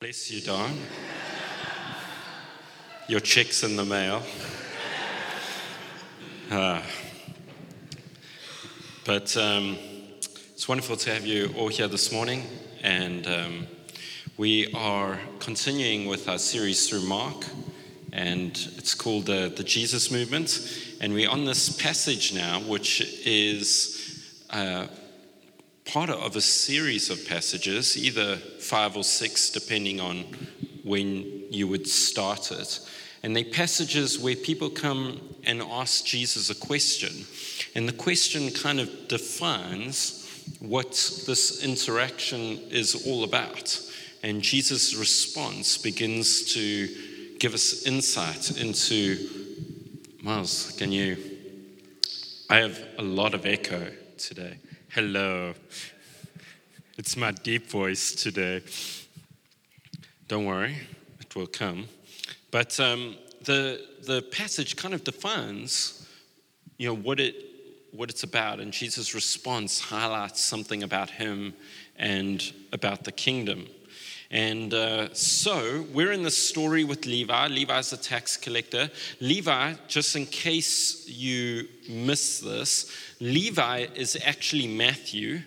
Bless you, Don. Your check's in the mail. Ah. But um, it's wonderful to have you all here this morning, and um, we are continuing with our series through Mark, and it's called uh, the Jesus Movement. And we're on this passage now, which is uh, part of a series of passages, either five or six, depending on when you would start it. And they're passages where people come and ask Jesus a question. And the question kind of defines what this interaction is all about. And Jesus' response begins to give us insight into Miles, can you? I have a lot of echo today. Hello. It's my deep voice today. Don't worry, it will come. But um, the, the passage kind of defines, you know, what, it, what it's about. And Jesus' response highlights something about him and about the kingdom. And uh, so we're in the story with Levi. Levi's a tax collector. Levi, just in case you miss this, Levi is actually Matthew.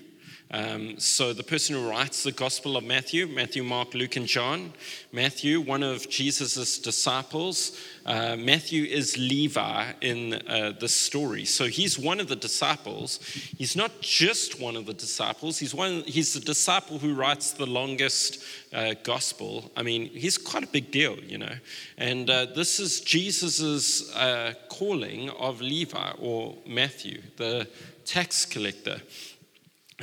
Um, so, the person who writes the Gospel of Matthew, Matthew, Mark, Luke, and John, Matthew, one of Jesus' disciples, uh, Matthew is Levi in uh, the story. So, he's one of the disciples. He's not just one of the disciples, he's, one, he's the disciple who writes the longest uh, Gospel. I mean, he's quite a big deal, you know. And uh, this is Jesus' uh, calling of Levi or Matthew, the tax collector.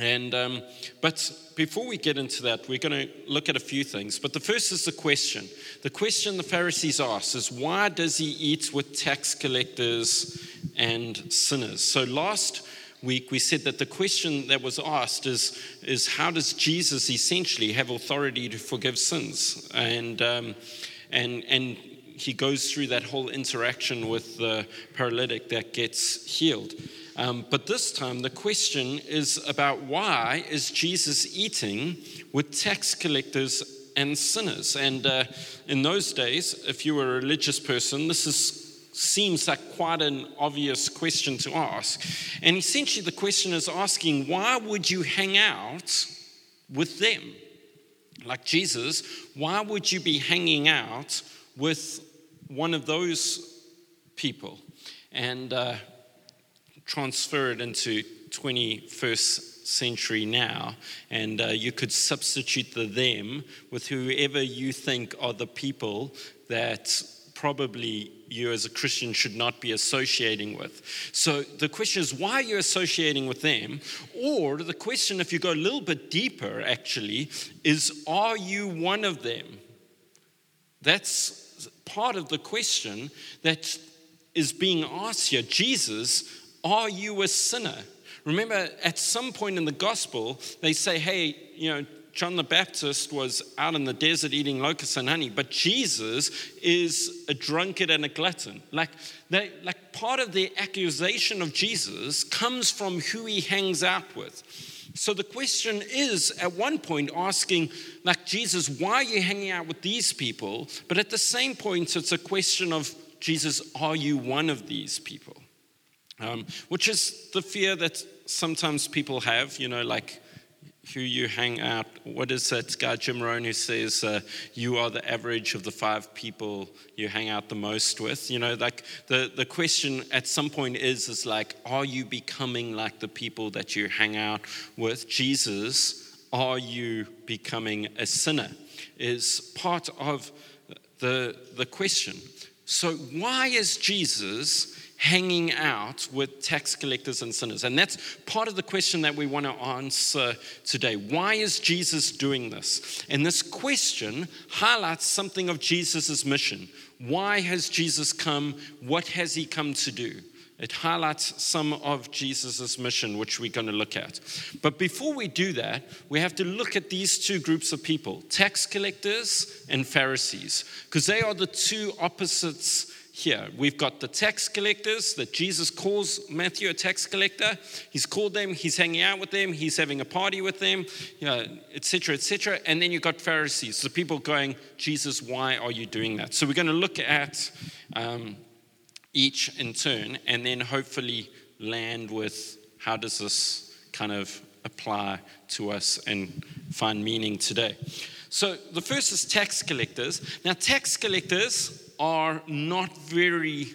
And, um, but before we get into that, we're going to look at a few things. But the first is the question. The question the Pharisees ask is why does he eat with tax collectors and sinners? So last week we said that the question that was asked is, is how does Jesus essentially have authority to forgive sins? And, um, and, and he goes through that whole interaction with the paralytic that gets healed. Um, but this time, the question is about why is Jesus eating with tax collectors and sinners? And uh, in those days, if you were a religious person, this is seems like quite an obvious question to ask. And essentially, the question is asking, why would you hang out with them? Like Jesus, why would you be hanging out with one of those people? And uh, transfer it into 21st century now, and uh, you could substitute the them with whoever you think are the people that probably you as a Christian should not be associating with. So the question is, why are you associating with them? Or the question, if you go a little bit deeper, actually, is, are you one of them? That's part of the question that is being asked here. Jesus are you a sinner? Remember, at some point in the gospel, they say, hey, you know, John the Baptist was out in the desert eating locusts and honey, but Jesus is a drunkard and a glutton. Like, they, like part of the accusation of Jesus comes from who he hangs out with. So the question is, at one point, asking, like, Jesus, why are you hanging out with these people? But at the same point, it's a question of, Jesus, are you one of these people? Um, which is the fear that sometimes people have, you know, like who you hang out. What is that guy, Jim Rohn, who says uh, you are the average of the five people you hang out the most with? You know, like the, the question at some point is, is like, are you becoming like the people that you hang out with? Jesus, are you becoming a sinner? Is part of the, the question. So, why is Jesus hanging out with tax collectors and sinners? And that's part of the question that we want to answer today. Why is Jesus doing this? And this question highlights something of Jesus' mission. Why has Jesus come? What has he come to do? It highlights some of Jesus' mission, which we're going to look at. But before we do that, we have to look at these two groups of people tax collectors and Pharisees, because they are the two opposites here. We've got the tax collectors that Jesus calls Matthew a tax collector. He's called them, he's hanging out with them, he's having a party with them, you know, etc., etc. And then you've got Pharisees, the people going, Jesus, why are you doing that? So we're going to look at um, each in turn and then hopefully land with how does this kind of apply to us and find meaning today. So the first is tax collectors. Now, tax collectors are not very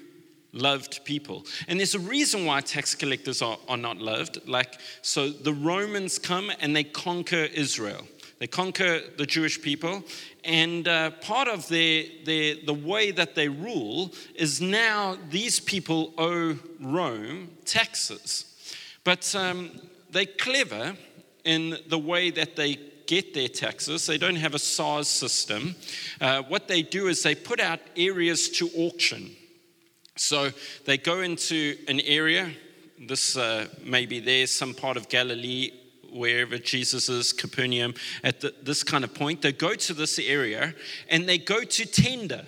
loved people. And there's a reason why tax collectors are, are not loved. Like, so the Romans come and they conquer Israel. They conquer the Jewish people, and uh, part of their, their, the way that they rule is now these people owe Rome taxes. But um, they're clever in the way that they get their taxes. They don't have a SARS system. Uh, what they do is they put out areas to auction. So they go into an area, this uh, maybe there's some part of Galilee, wherever Jesus is, Capernaum, at the, this kind of point. They go to this area and they go to tender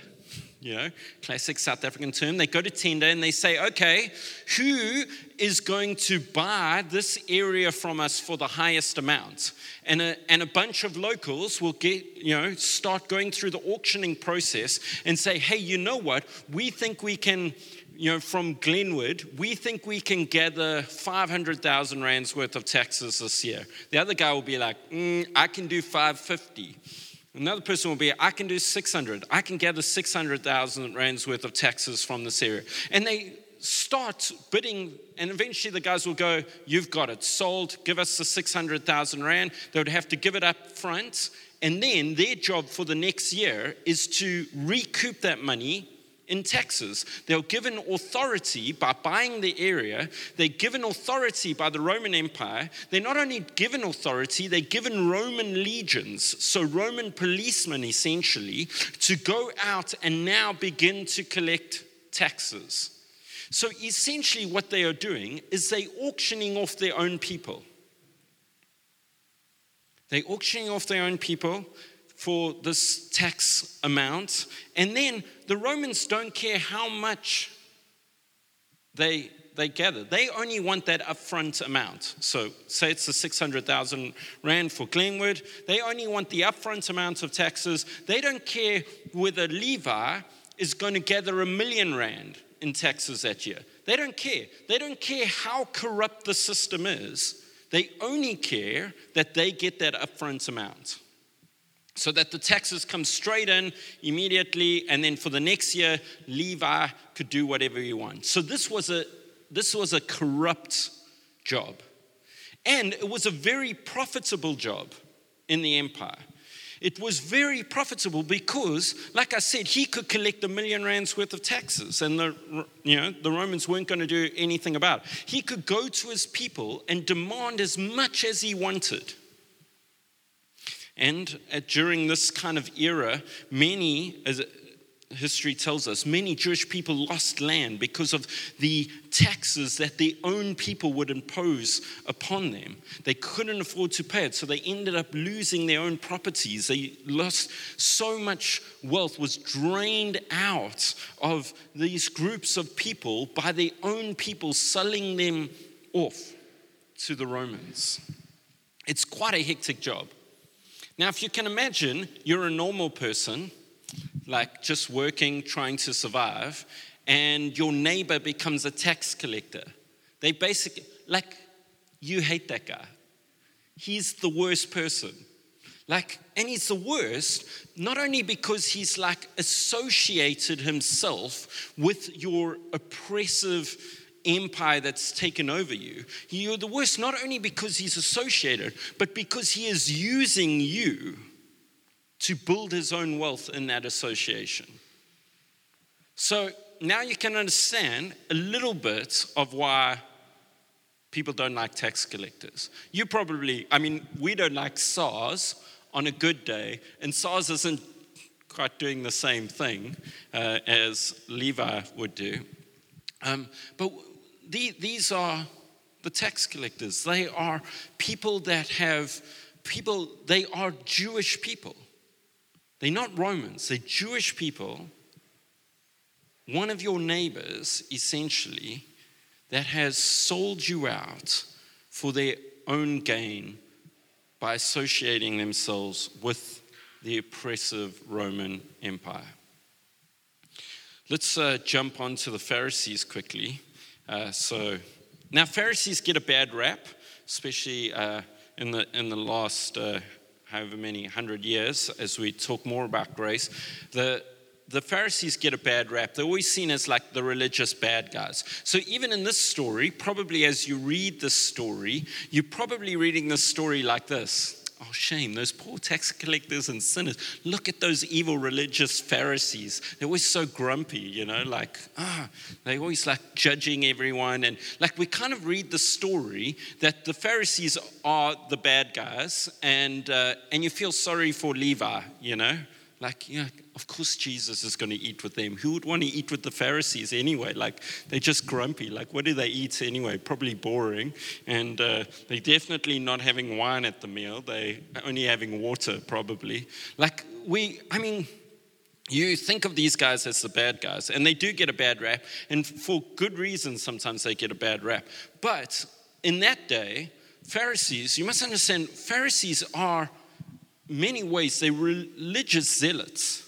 you know, classic South African term. They go to tender and they say, okay, who is going to buy this area from us for the highest amount? And a, and a bunch of locals will get, you know, start going through the auctioning process and say, hey, you know what? We think we can, you know, from Glenwood, we think we can gather 500,000 rands worth of taxes this year. The other guy will be like, mm, I can do 550. Another person will be, I can do 600. I can gather 600,000 rands worth of taxes from this area. And they start bidding, and eventually the guys will go, You've got it, sold, give us the 600,000 rand. They would have to give it up front. And then their job for the next year is to recoup that money in Texas. They're given authority by buying the area, they're given authority by the Roman Empire. They're not only given authority, they're given Roman legions, so Roman policemen essentially, to go out and now begin to collect taxes. So essentially, what they are doing is they auctioning off their own people. They're auctioning off their own people for this tax amount. And then the Romans don't care how much they, they gather. They only want that upfront amount. So, say it's the 600,000 Rand for Glenwood. They only want the upfront amount of taxes. They don't care whether Levi is going to gather a million Rand in taxes that year. They don't care. They don't care how corrupt the system is. They only care that they get that upfront amount so that the taxes come straight in immediately, and then for the next year, Levi could do whatever he wanted So this was a this was a corrupt job, and it was a very profitable job in the empire. It was very profitable because, like I said, he could collect a million rands worth of taxes, and the, you know, the Romans weren't going to do anything about it. He could go to his people and demand as much as he wanted. And at, during this kind of era, many, as history tells us, many Jewish people lost land because of the taxes that their own people would impose upon them. They couldn't afford to pay it, so they ended up losing their own properties. They lost so much wealth, was drained out of these groups of people by their own people selling them off to the Romans. It's quite a hectic job. Now, if you can imagine, you're a normal person, like just working, trying to survive, and your neighbor becomes a tax collector. They basically, like, you hate that guy. He's the worst person. Like, and he's the worst, not only because he's like associated himself with your oppressive empire that's taken over you. You're the worst not only because he's associated, but because he is using you to build his own wealth in that association. So now you can understand a little bit of why people don't like tax collectors. You probably, I mean, we don't like SARS on a good day, and SARS isn't quite doing the same thing uh, as Levi would do. Um, but the, these are the tax collectors. They are people that have, people, they are Jewish people. They're not Romans, they're Jewish people one of your neighbors, essentially, that has sold you out for their own gain by associating themselves with the oppressive Roman Empire. Let's uh, jump on to the Pharisees quickly. Uh, so, now Pharisees get a bad rap, especially uh, in, the, in the last uh, however many hundred years as we talk more about grace. The, the Pharisees get a bad rap. They're always seen as like the religious bad guys. So even in this story, probably as you read this story, you're probably reading this story like this. Oh, shame, those poor tax collectors and sinners. Look at those evil religious Pharisees. They're always so grumpy, you know, like, ah, they're always like judging everyone. And like, we kind of read the story that the Pharisees are the bad guys, and, uh, and you feel sorry for Levi, you know, like, yeah, of course Jesus is going to eat with them. Who would want to eat with the Pharisees anyway? Like, they're just grumpy. Like, what do they eat anyway? Probably boring. And uh, they're definitely not having wine at the meal. They're only having water, probably. Like, we, I mean, you think of these guys as the bad guys, and they do get a bad rap, and for good reasons, sometimes they get a bad rap. But in that day, Pharisees, you must understand, Pharisees are many ways, they're religious zealots.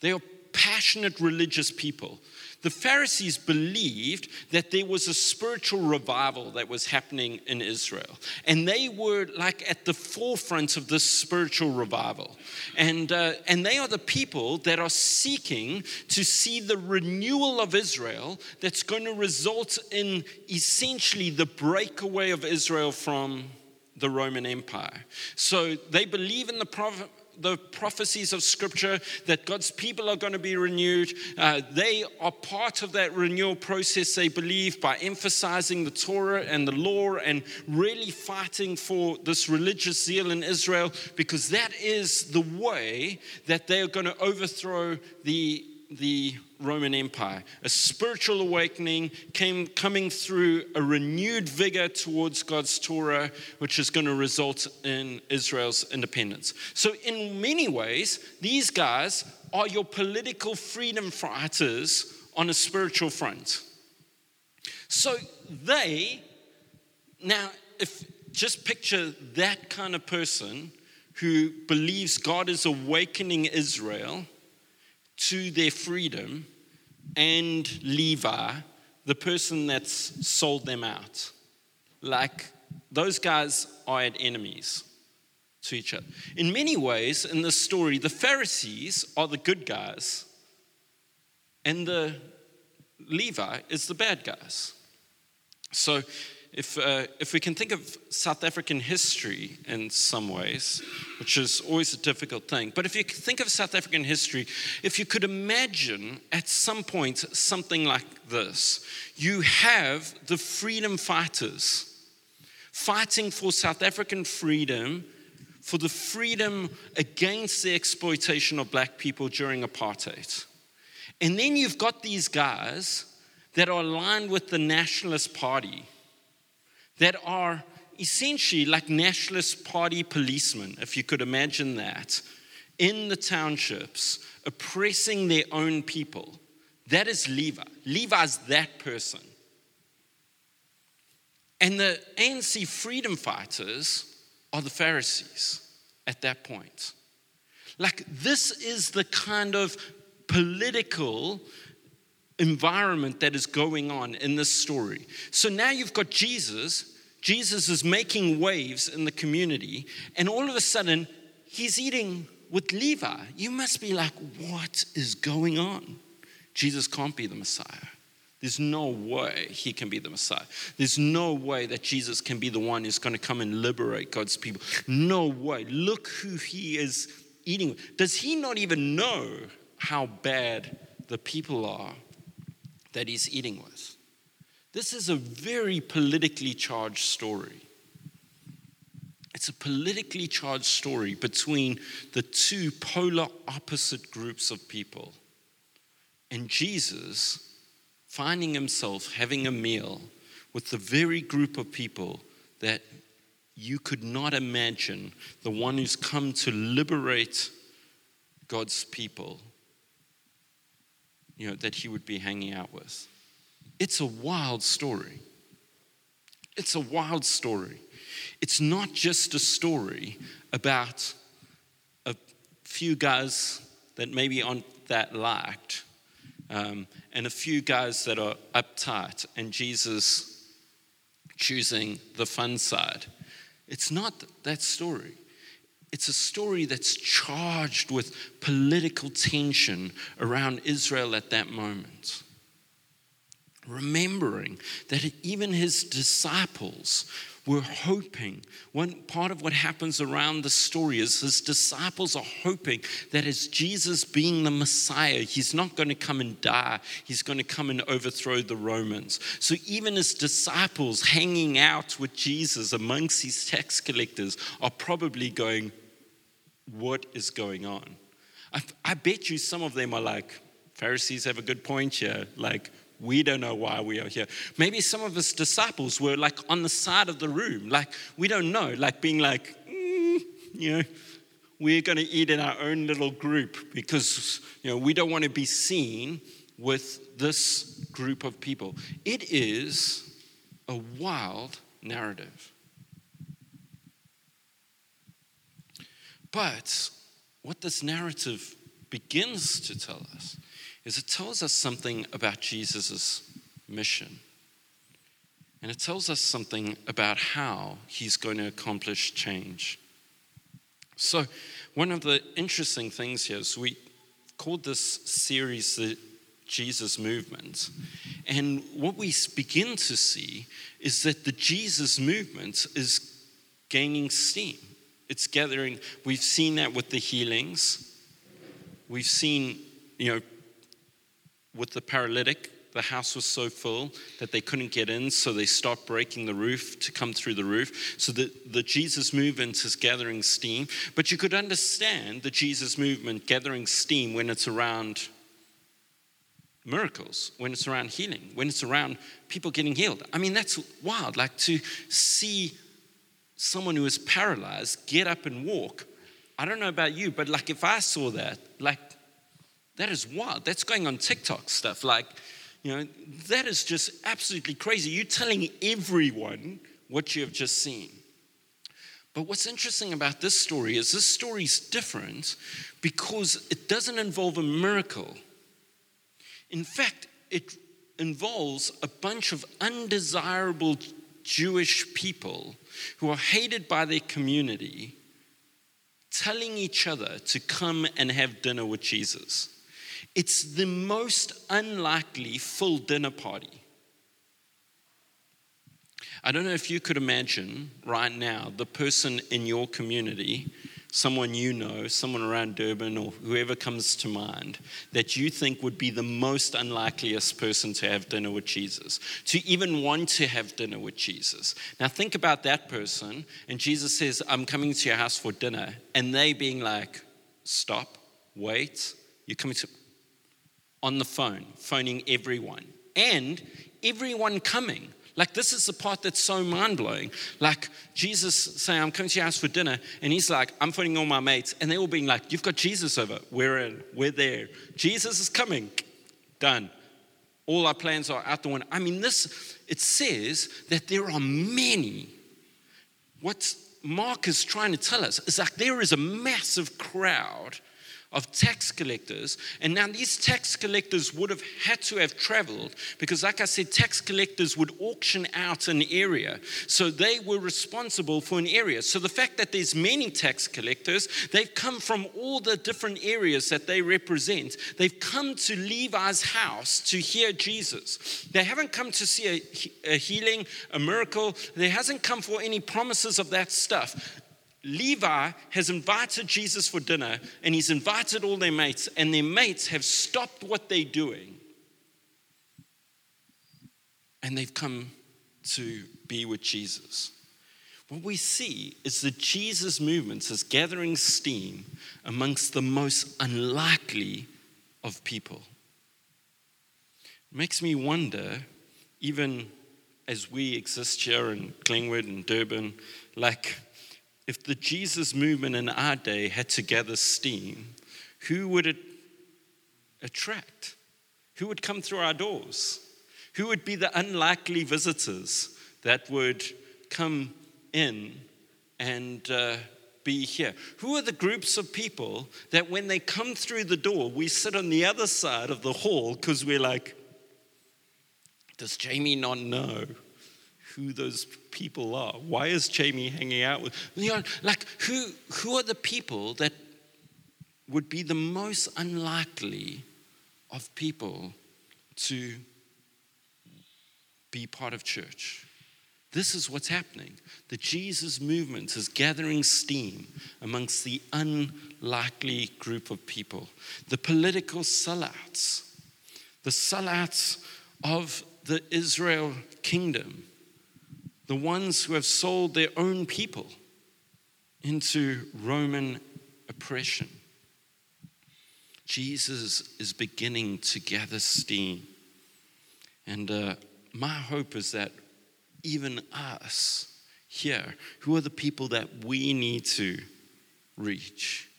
They are passionate religious people. The Pharisees believed that there was a spiritual revival that was happening in Israel. And they were like at the forefront of this spiritual revival. And, uh, and they are the people that are seeking to see the renewal of Israel that's going to result in essentially the breakaway of Israel from the Roman Empire. So they believe in the prophet the prophecies of Scripture that God's people are going to be renewed. Uh, they are part of that renewal process, they believe, by emphasizing the Torah and the law and really fighting for this religious zeal in Israel because that is the way that they are going to overthrow the the Roman Empire. A spiritual awakening came coming through a renewed vigor towards God's Torah, which is going to result in Israel's independence. So, in many ways, these guys are your political freedom fighters on a spiritual front. So, they, now, if just picture that kind of person who believes God is awakening Israel to their freedom and Levi, the person that's sold them out. Like those guys are at enemies to each other. In many ways, in this story, the Pharisees are the good guys, and the Levi is the bad guys. So if, uh, if we can think of South African history in some ways, which is always a difficult thing, but if you think of South African history, if you could imagine at some point something like this, you have the freedom fighters fighting for South African freedom, for the freedom against the exploitation of black people during apartheid. And then you've got these guys that are aligned with the Nationalist Party that are essentially like nationalist party policemen, if you could imagine that, in the townships, oppressing their own people. That is Levi. Levi's that person. And the ANC freedom fighters are the Pharisees at that point. Like, this is the kind of political environment that is going on in this story. So now you've got Jesus. Jesus is making waves in the community, and all of a sudden, he's eating with Levi. You must be like, what is going on? Jesus can't be the Messiah. There's no way he can be the Messiah. There's no way that Jesus can be the one who's going to come and liberate God's people. No way. Look who he is eating with. Does he not even know how bad the people are that he's eating with. This is a very politically charged story. It's a politically charged story between the two polar opposite groups of people. And Jesus finding himself having a meal with the very group of people that you could not imagine the one who's come to liberate God's people you know, that he would be hanging out with. It's a wild story. It's a wild story. It's not just a story about a few guys that maybe aren't that liked um, and a few guys that are uptight and Jesus choosing the fun side. It's not that story. It's a story that's charged with political tension around Israel at that moment. Remembering that even his disciples were hoping. One part of what happens around the story is his disciples are hoping that as Jesus being the Messiah, he's not going to come and die, he's going to come and overthrow the Romans. So even his disciples hanging out with Jesus amongst these tax collectors are probably going, What is going on? I, I bet you some of them are like, Pharisees have a good point here. Like, we don't know why we are here. Maybe some of his disciples were like on the side of the room, like we don't know, like being like, mm, you know, we're going to eat in our own little group because you know we don't want to be seen with this group of people. It is a wild narrative. But what this narrative begins to tell us is it tells us something about Jesus' mission. And it tells us something about how he's going to accomplish change. So, one of the interesting things here is we called this series the Jesus movement. And what we begin to see is that the Jesus movement is gaining steam. It's gathering. We've seen that with the healings. We've seen, you know, with the paralytic, the house was so full that they couldn't get in, so they stopped breaking the roof to come through the roof. So the, the Jesus movement is gathering steam. But you could understand the Jesus movement gathering steam when it's around miracles, when it's around healing, when it's around people getting healed. I mean, that's wild. Like to see someone who is paralyzed get up and walk. I don't know about you, but like if I saw that, like that is wild. That's going on TikTok stuff. Like, you know, that is just absolutely crazy. You're telling everyone what you have just seen. But what's interesting about this story is this story is different because it doesn't involve a miracle. In fact, it involves a bunch of undesirable Jewish people who are hated by their community telling each other to come and have dinner with Jesus. It's the most unlikely full dinner party. I don't know if you could imagine right now the person in your community, someone you know, someone around Durban or whoever comes to mind, that you think would be the most unlikeliest person to have dinner with Jesus, to even want to have dinner with Jesus. Now think about that person, and Jesus says, I'm coming to your house for dinner, and they being like, Stop, wait, you're coming to on the phone, phoning everyone, and everyone coming. Like, this is the part that's so mind blowing. Like, Jesus saying, I'm coming to your house for dinner, and he's like, I'm phoning all my mates, and they're all being like, You've got Jesus over. We're in, we're there. Jesus is coming. Done. All our plans are out the window. I mean, this, it says that there are many. What Mark is trying to tell us is like there is a massive crowd of tax collectors. And now these tax collectors would have had to have traveled because, like I said, tax collectors would auction out an area. So they were responsible for an area. So the fact that there's many tax collectors, they've come from all the different areas that they represent. They've come to Levi's house to hear Jesus. They haven't come to see a, a healing, a miracle. They hasn't come for any promises of that stuff. Levi has invited Jesus for dinner and he's invited all their mates, and their mates have stopped what they're doing and they've come to be with Jesus. What we see is that Jesus' movement is gathering steam amongst the most unlikely of people. It makes me wonder, even as we exist here in Glenwood and Durban, like if the Jesus movement in our day had to gather steam, who would it attract? Who would come through our doors? Who would be the unlikely visitors that would come in and uh, be here? Who are the groups of people that when they come through the door, we sit on the other side of the hall because we're like, does Jamie not know who those people are? Why is Jamie hanging out with? You know, like who who are the people that would be the most unlikely of people to be part of church? This is what's happening. The Jesus movement is gathering steam amongst the unlikely group of people. The political sellouts, the sellouts of the Israel kingdom, the ones who have sold their own people into Roman oppression. Jesus is beginning to gather steam. And uh, my hope is that even us here, who are the people that we need to reach,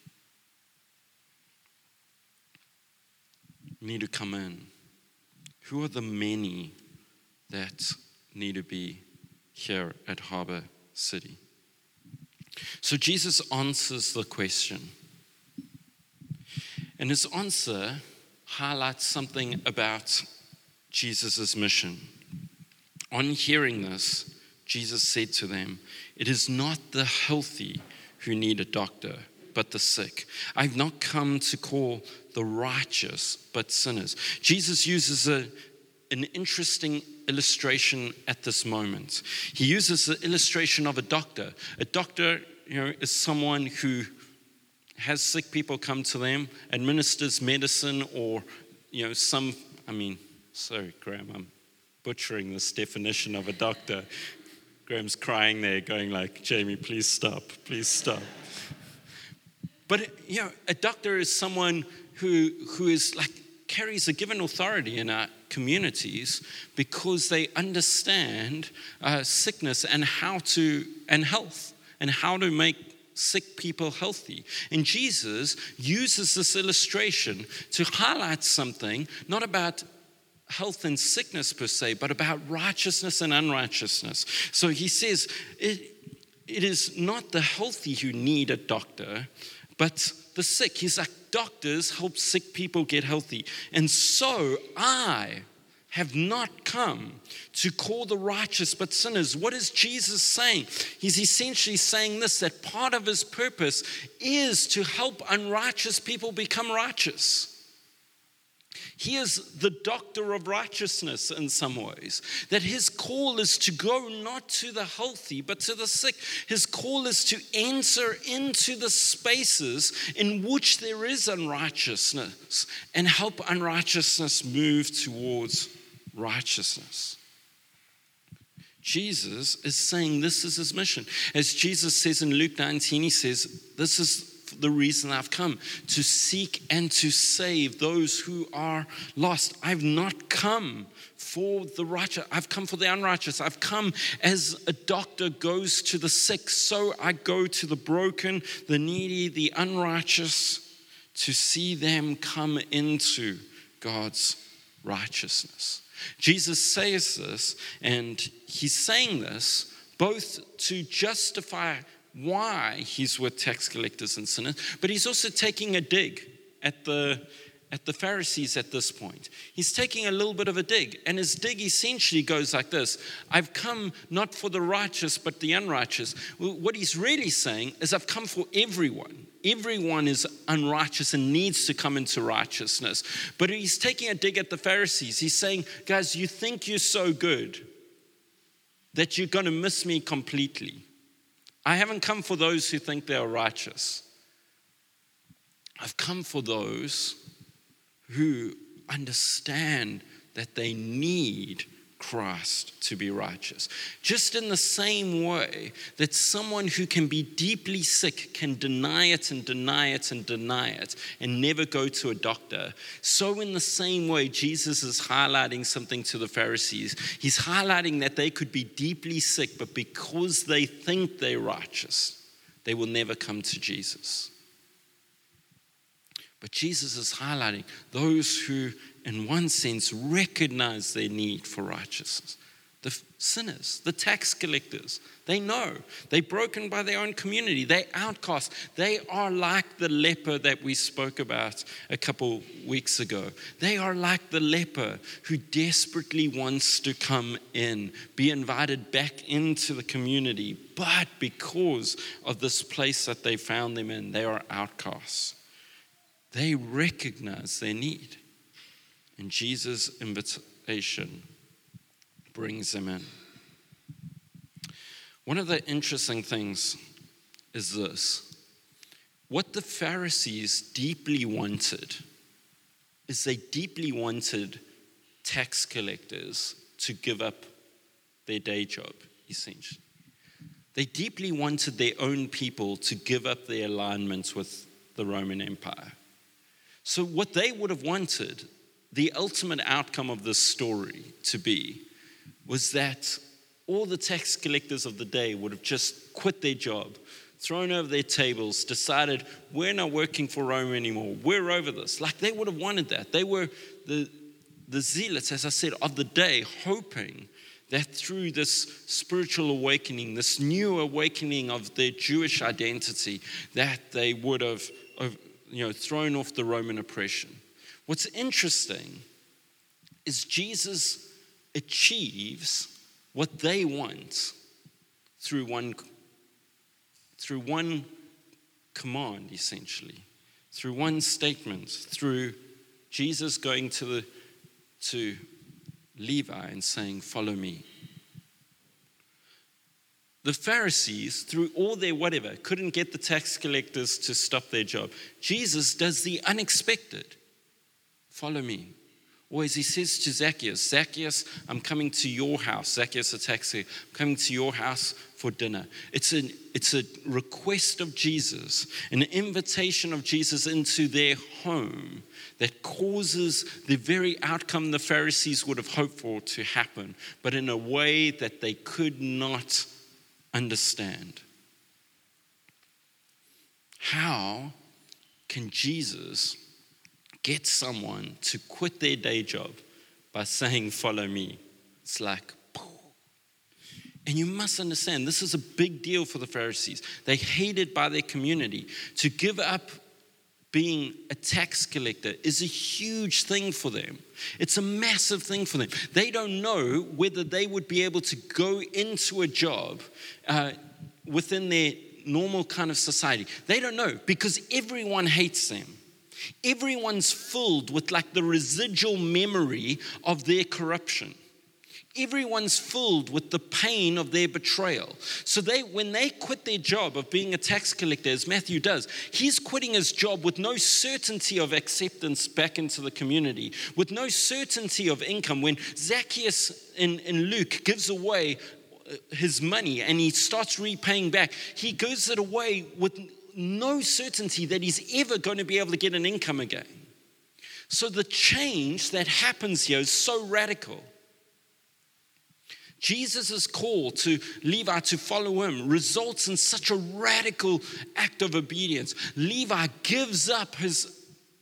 need to come in. Who are the many that need to be here at Harbor City? So Jesus answers the question. And his answer highlights something about Jesus' mission. On hearing this, Jesus said to them, It is not the healthy who need a doctor, but the sick. I've not come to call the righteous, but sinners. Jesus uses a, an interesting illustration at this moment. He uses the illustration of a doctor. A doctor, you know, is someone who has sick people come to them, administers medicine, or you know, some. I mean, sorry, Graham, I'm butchering this definition of a doctor. Graham's crying there, going like, "Jamie, please stop, please stop." But you know, a doctor is someone who who is like carries a given authority in our communities because they understand uh, sickness and how to and health and how to make sick people healthy. And Jesus uses this illustration to highlight something not about health and sickness per se, but about righteousness and unrighteousness. So he says, it, it is not the healthy who need a doctor, but the sick. He's like, doctors help sick people get healthy. And so I have not come to call the righteous but sinners. What is Jesus saying? He's essentially saying this that part of his purpose is to help unrighteous people become righteous. He is the doctor of righteousness in some ways. That his call is to go not to the healthy, but to the sick. His call is to enter into the spaces in which there is unrighteousness and help unrighteousness move towards righteousness. Jesus is saying this is his mission. As Jesus says in Luke 19, he says, This is the reason I've come to seek and to save those who are lost. I've not come for the righteous, I've come for the unrighteous. I've come as a doctor goes to the sick, so I go to the broken, the needy, the unrighteous to see them come into God's righteousness. Jesus says this, and he's saying this both to justify why he's with tax collectors and sinners, but he's also taking a dig at the at the Pharisees at this point. He's taking a little bit of a dig, and his dig essentially goes like this I've come not for the righteous, but the unrighteous. What he's really saying is, I've come for everyone. Everyone is unrighteous and needs to come into righteousness. But he's taking a dig at the Pharisees. He's saying, Guys, you think you're so good that you're going to miss me completely. I haven't come for those who think they are righteous. I've come for those who understand that they need Christ to be righteous. Just in the same way that someone who can be deeply sick can deny it and deny it and deny it and never go to a doctor, so in the same way, Jesus is highlighting something to the Pharisees. He's highlighting that they could be deeply sick, but because they think they're righteous, they will never come to Jesus. But Jesus is highlighting those who, in one sense, recognize their need for righteousness. The sinners, the tax collectors, they know. They're broken by their own community. They're outcasts. They are like the leper that we spoke about a couple weeks ago. They are like the leper who desperately wants to come in, be invited back into the community. But because of this place that they found them in, they are outcasts. They recognize their need. And Jesus' invitation brings them in. One of the interesting things is this what the Pharisees deeply wanted is they deeply wanted tax collectors to give up their day job, essentially. They deeply wanted their own people to give up their alignments with the Roman Empire. So, what they would have wanted, the ultimate outcome of this story to be, was that all the tax collectors of the day would have just quit their job, thrown over their tables, decided, we're not working for Rome anymore. We're over this. Like they would have wanted that. They were the, the zealots, as I said, of the day, hoping that through this spiritual awakening, this new awakening of their Jewish identity, that they would have you know, thrown off the Roman oppression. What's interesting is Jesus achieves what they want through one, through one command, essentially, through one statement, through Jesus going to, the, to Levi and saying, Follow me. The Pharisees, through all their whatever, couldn't get the tax collectors to stop their job. Jesus does the unexpected follow me. Or as he says to Zacchaeus, Zacchaeus, I'm coming to your house. Zacchaeus, a taxi, I'm coming to your house for dinner. It's, an, it's a request of Jesus, an invitation of Jesus into their home that causes the very outcome the Pharisees would have hoped for to happen, but in a way that they could not understand. How can Jesus get someone to quit their day job by saying, Follow me? It's like, and you must understand, this is a big deal for the Pharisees. They hated by their community. To give up being a tax collector is a huge thing for them. It's a massive thing for them. They don't know whether they would be able to go into a job uh, within their normal kind of society. They don't know because everyone hates them. Everyone's filled with like the residual memory of their corruption everyone's filled with the pain of their betrayal. So they when they quit their job of being a tax collector, as Matthew does, he's quitting his job with no certainty of acceptance back into the community, with no certainty of income. When Zacchaeus in, in Luke gives away uh, his money and he starts repaying back, he gives it away with no certainty that he's ever going to be able to get an income again. So the change that happens here is so radical. Jesus' call to Levi to follow him results in such a radical act of obedience. Levi gives up his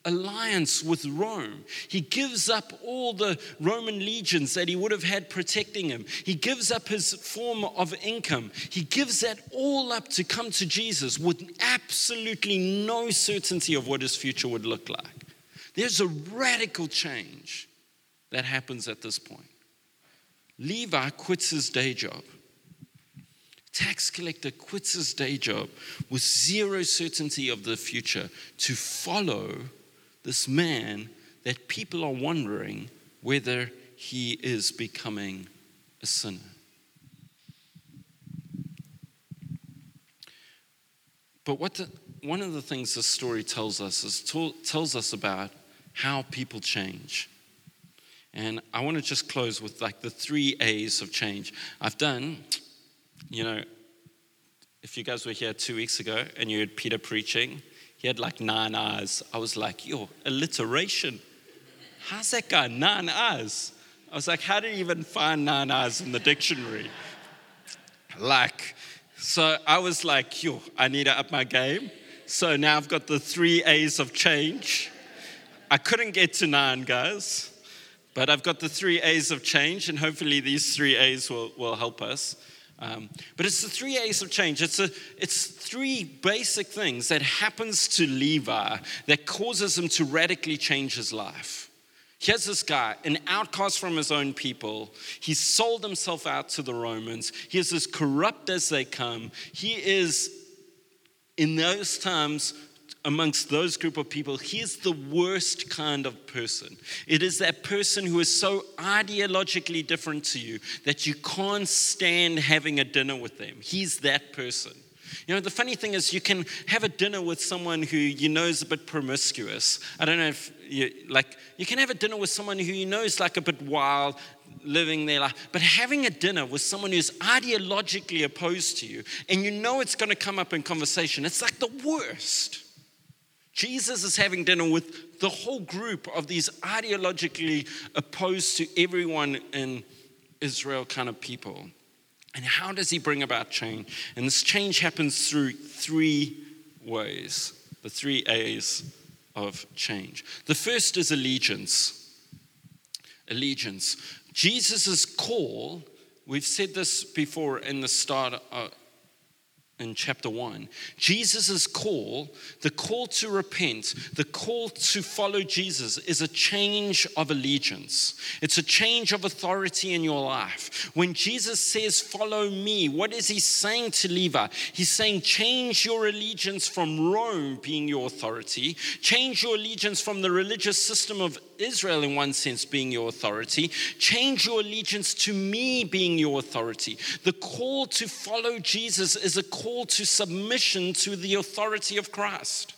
alliance with Rome. He gives up all the Roman legions that he would have had protecting him. He gives up his form of income. He gives that all up to come to Jesus with absolutely no certainty of what his future would look like. There's a radical change that happens at this point. Levi quits his day job. Tax collector quits his day job with zero certainty of the future to follow this man that people are wondering whether he is becoming a sinner. But what the, one of the things this story tells us is to, tells us about how people change. And I want to just close with like the three A's of change. I've done, you know, if you guys were here two weeks ago and you heard Peter preaching, he had like nine eyes. I was like, yo, alliteration. How's that guy? Nine eyes. I was like, how did he even find nine eyes in the dictionary? Like, so I was like, yo, I need to up my game. So now I've got the three A's of change. I couldn't get to nine, guys, but I've got the three A's of change, and hopefully these three A's will, will help us. Um, but it's the three A's of change. It's, a, it's three basic things that happens to Levi that causes him to radically change his life. Here's this guy, an outcast from his own people. He sold himself out to the Romans. He is as corrupt as they come. He is, in those times, amongst those group of people, he is the worst kind of person. It is that person who is so ideologically different to you that you can't stand having a dinner with them. He's that person. You know, the funny thing is, you can have a dinner with someone who you know is a bit promiscuous. I don't know if you like, you can have a dinner with someone who you know is like a bit wild, living their life. But having a dinner with someone who's ideologically opposed to you and you know it's going to come up in conversation, it's like the worst. Jesus is having dinner with the whole group of these ideologically opposed to everyone in Israel kind of people. And how does he bring about change? And this change happens through three ways the three A's of change. The first is allegiance. Allegiance. Jesus' call, we've said this before in the start of, in chapter 1. Jesus' call, the call to repent, the call to follow Jesus, is a change of allegiance. It's a change of authority in your life. When Jesus says, Follow me, what is he saying to Levi? He's saying, Change your allegiance from Rome being your authority, change your allegiance from the religious system of Israel, in one sense, being your authority, change your allegiance to me being your authority. The call to follow Jesus is a call to submission to the authority of Christ.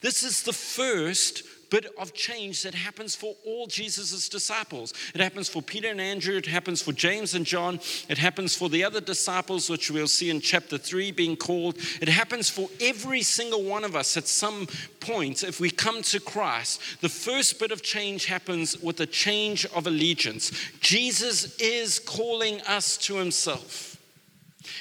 This is the first bit of change that happens for all Jesus' disciples. It happens for Peter and Andrew, it happens for James and John, it happens for the other disciples, which we'll see in chapter 3 being called. It happens for every single one of us at some point if we come to Christ. The first bit of change happens with a change of allegiance. Jesus is calling us to himself.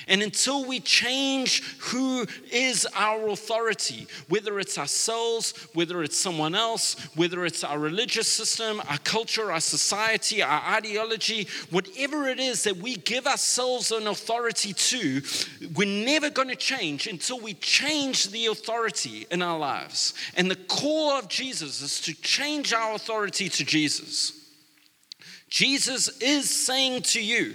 And until we change who is our authority, whether it's ourselves, whether it's someone else, whether it's our religious system, our culture, our society, our ideology, whatever it is that we give ourselves an authority to, we're never going to change until we change the authority in our lives. And the call of Jesus is to change our authority to Jesus. Jesus is saying to you,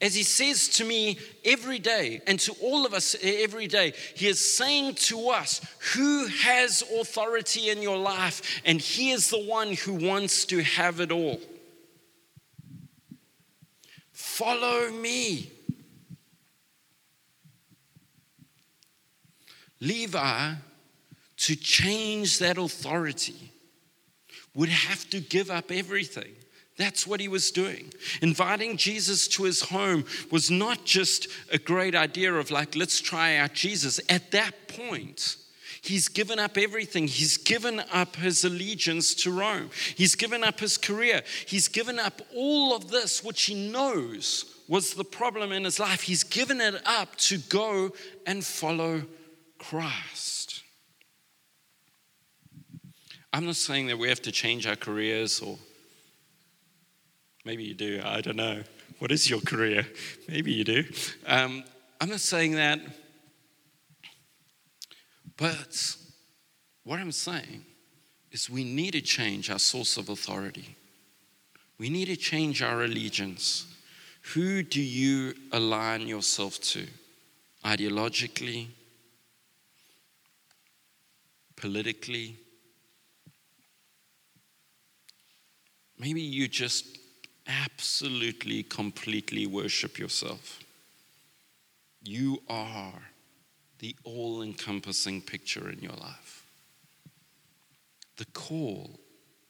as he says to me every day and to all of us every day, he is saying to us, Who has authority in your life? And he is the one who wants to have it all. Follow me. Levi, to change that authority, would have to give up everything. That's what he was doing. Inviting Jesus to his home was not just a great idea of like, let's try out Jesus. At that point, he's given up everything. He's given up his allegiance to Rome, he's given up his career, he's given up all of this, which he knows was the problem in his life. He's given it up to go and follow Christ. I'm not saying that we have to change our careers or Maybe you do. I don't know. What is your career? Maybe you do. Um, I'm not saying that. But what I'm saying is we need to change our source of authority. We need to change our allegiance. Who do you align yourself to? Ideologically, politically? Maybe you just absolutely, completely worship yourself. You are the all encompassing picture in your life. The call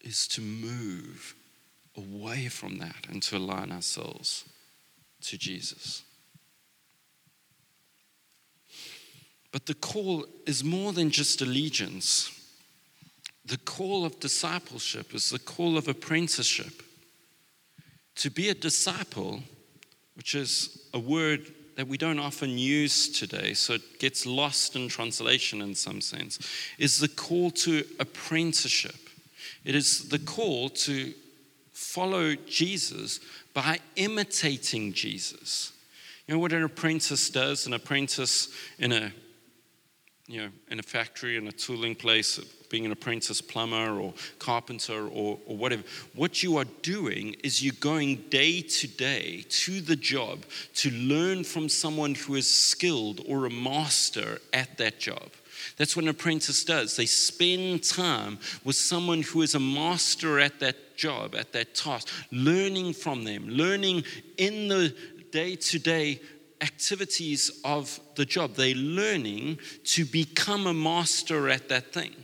is to move away from that and to align ourselves to Jesus. But the call is more than just allegiance. The call of discipleship is the call of apprenticeship. To be a disciple, which is a word that we don't often use today, so it gets lost in translation in some sense, is the call to apprenticeship. It is the call to follow Jesus by imitating Jesus. You know what an apprentice does? An apprentice in a you know, in a factory, in a tooling place, being an apprentice plumber or carpenter or, or whatever, what you are doing is you're going day to day to the job to learn from someone who is skilled or a master at that job. That's what an apprentice does. They spend time with someone who is a master at that job, at that task, learning from them, learning in the day to day activities of the job. They're learning to become a master at that thing.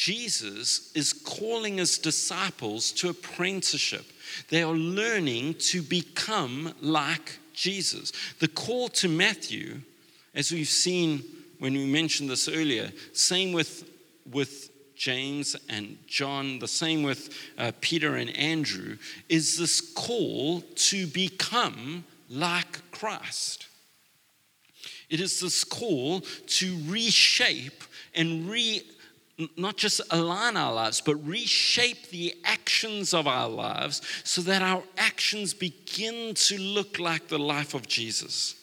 Jesus is calling his disciples to apprenticeship. They are learning to become like Jesus. The call to Matthew, as we've seen when we mentioned this earlier, same with, with James and John, the same with uh, Peter and Andrew, is this call to become like Christ. It is this call to reshape and re not just align our lives, but reshape the actions of our lives so that our actions begin to look like the life of Jesus.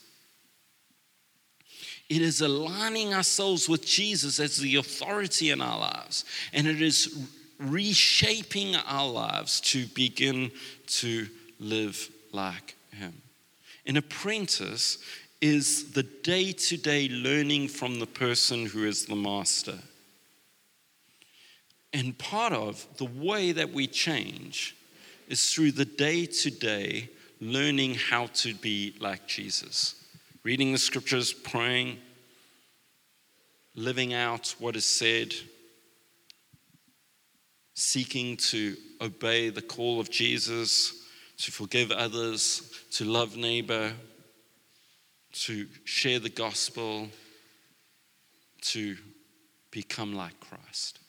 It is aligning ourselves with Jesus as the authority in our lives, and it is reshaping our lives to begin to live like Him. An apprentice is the day to day learning from the person who is the master. And part of the way that we change is through the day to day learning how to be like Jesus. Reading the scriptures, praying, living out what is said, seeking to obey the call of Jesus, to forgive others, to love neighbor, to share the gospel, to become like Christ.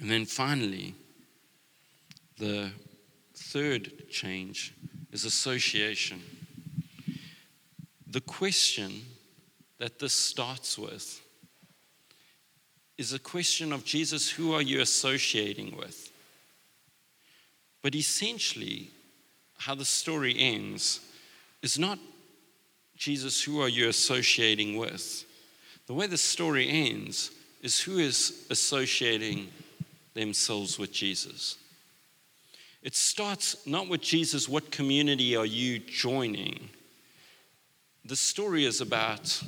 And then finally, the third change is association. The question that this starts with is a question of Jesus, who are you associating with? But essentially, how the story ends is not Jesus, who are you associating with? The way the story ends is who is associating themselves with Jesus. It starts not with Jesus, what community are you joining? The story is about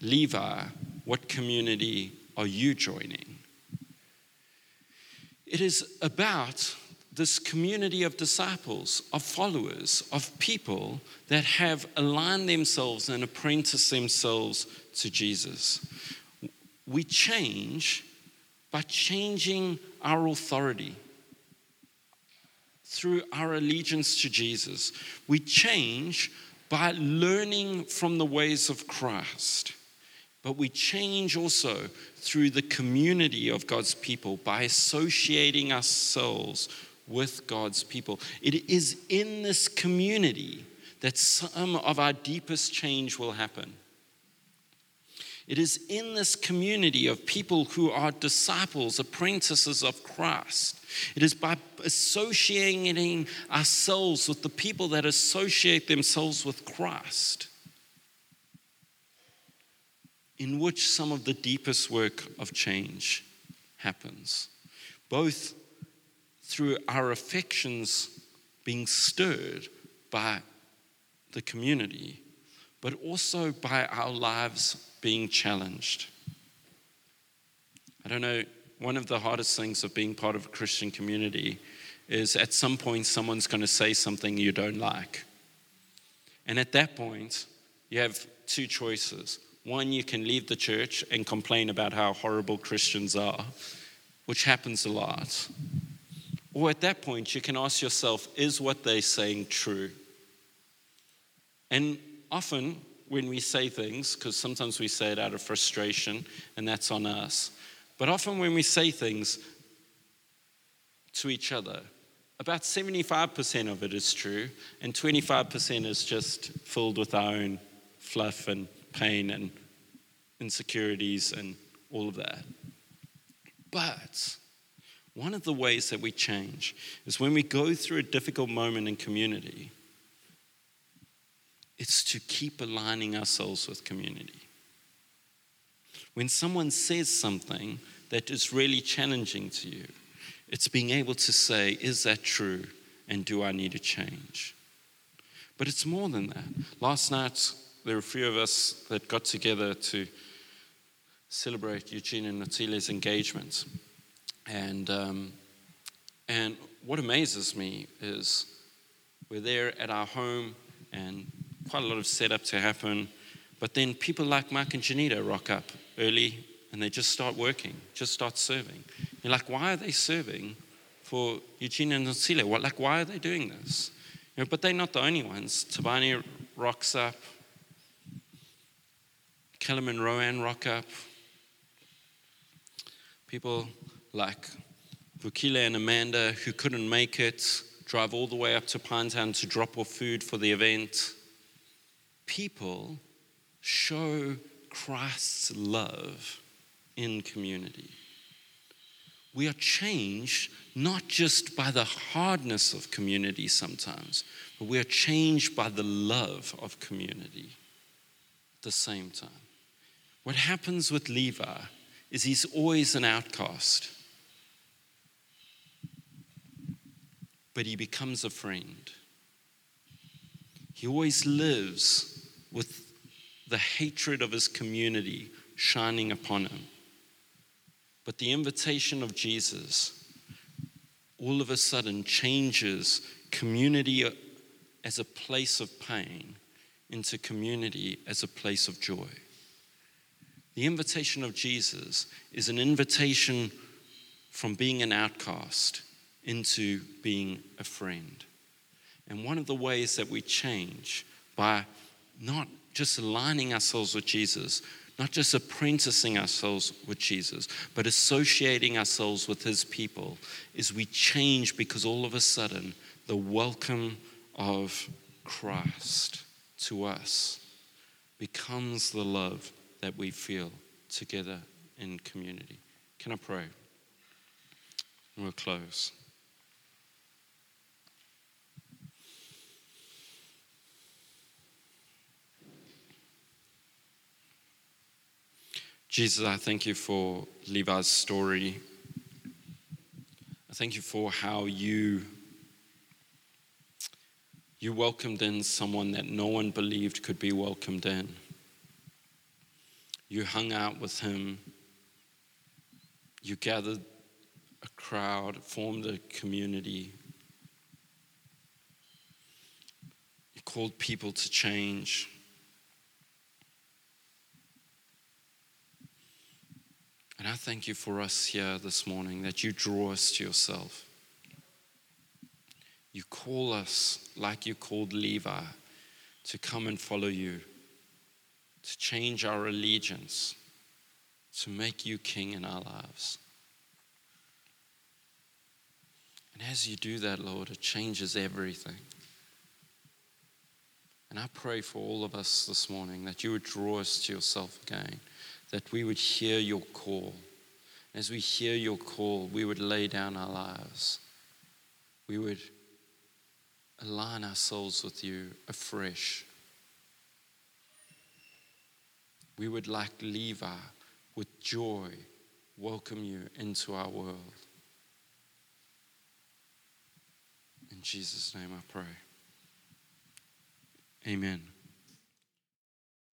Levi, what community are you joining? It is about this community of disciples, of followers, of people that have aligned themselves and apprenticed themselves to Jesus. We change by changing our authority through our allegiance to Jesus. We change by learning from the ways of Christ. But we change also through the community of God's people by associating ourselves with God's people. It is in this community that some of our deepest change will happen. It is in this community of people who are disciples, apprentices of Christ. It is by associating ourselves with the people that associate themselves with Christ in which some of the deepest work of change happens, both through our affections being stirred by the community, but also by our lives being challenged. I don't know, one of the hardest things of being part of a Christian community is at some point someone's going to say something you don't like. And at that point, you have two choices. One, you can leave the church and complain about how horrible Christians are, which happens a lot. Or at that point, you can ask yourself, is what they're saying true? And often, when we say things, because sometimes we say it out of frustration, and that's on us, but often when we say things to each other, about 75% of it is true, and 25% is just filled with our own fluff and pain and insecurities and all of that. But one of the ways that we change is when we go through a difficult moment in community, it's to keep aligning ourselves with community. When someone says something that is really challenging to you, it's being able to say, Is that true? And do I need to change? But it's more than that. Last night, there were a few of us that got together to celebrate Eugene and Natile's engagement. And, um, and what amazes me is we're there at our home and quite a lot of setup to happen. But then people like Mark and Janita rock up early and they just start working, just start serving. You're like, why are they serving for Eugene and Natile? What, like, why are they doing this? You know, but they're not the only ones. Tabani rocks up. Callum and Rowan rock up. People like Vukile and Amanda who couldn't make it drive all the way up to Pinetown to drop off food for the event. People show Christ's love in community. We are changed not just by the hardness of community sometimes, but we are changed by the love of community at the same time. What happens with Levi is he's always an outcast, but he becomes a friend. He always lives with the hatred of his community shining upon him. But the invitation of Jesus all of a sudden changes community as a place of pain into community as a place of joy. The invitation of Jesus is an invitation from being an outcast into being a friend. And one of the ways that we change by not just aligning ourselves with Jesus, not just apprenticing ourselves with Jesus, but associating ourselves with his people, is we change because all of a sudden the welcome of Christ to us becomes the love that we feel together in community. Can I pray? we'll close. Jesus, I thank you for Levi's story. I thank you for how you you welcomed in someone that no one believed could be welcomed in. You hung out with him. You gathered a crowd, formed a community. You called people to change. And I thank you for us here this morning that you draw us to yourself. You call us like you called Levi to come and follow you, to change our allegiance, to make you king in our lives. And as you do that, Lord, it changes everything. And I pray for all of us this morning that you would draw us to yourself again that we would hear your call. As we hear your call, we would lay down our lives. We would align ourselves with you afresh. We would, like Levi, with joy, welcome you into our world. In Jesus' name I pray. Amen.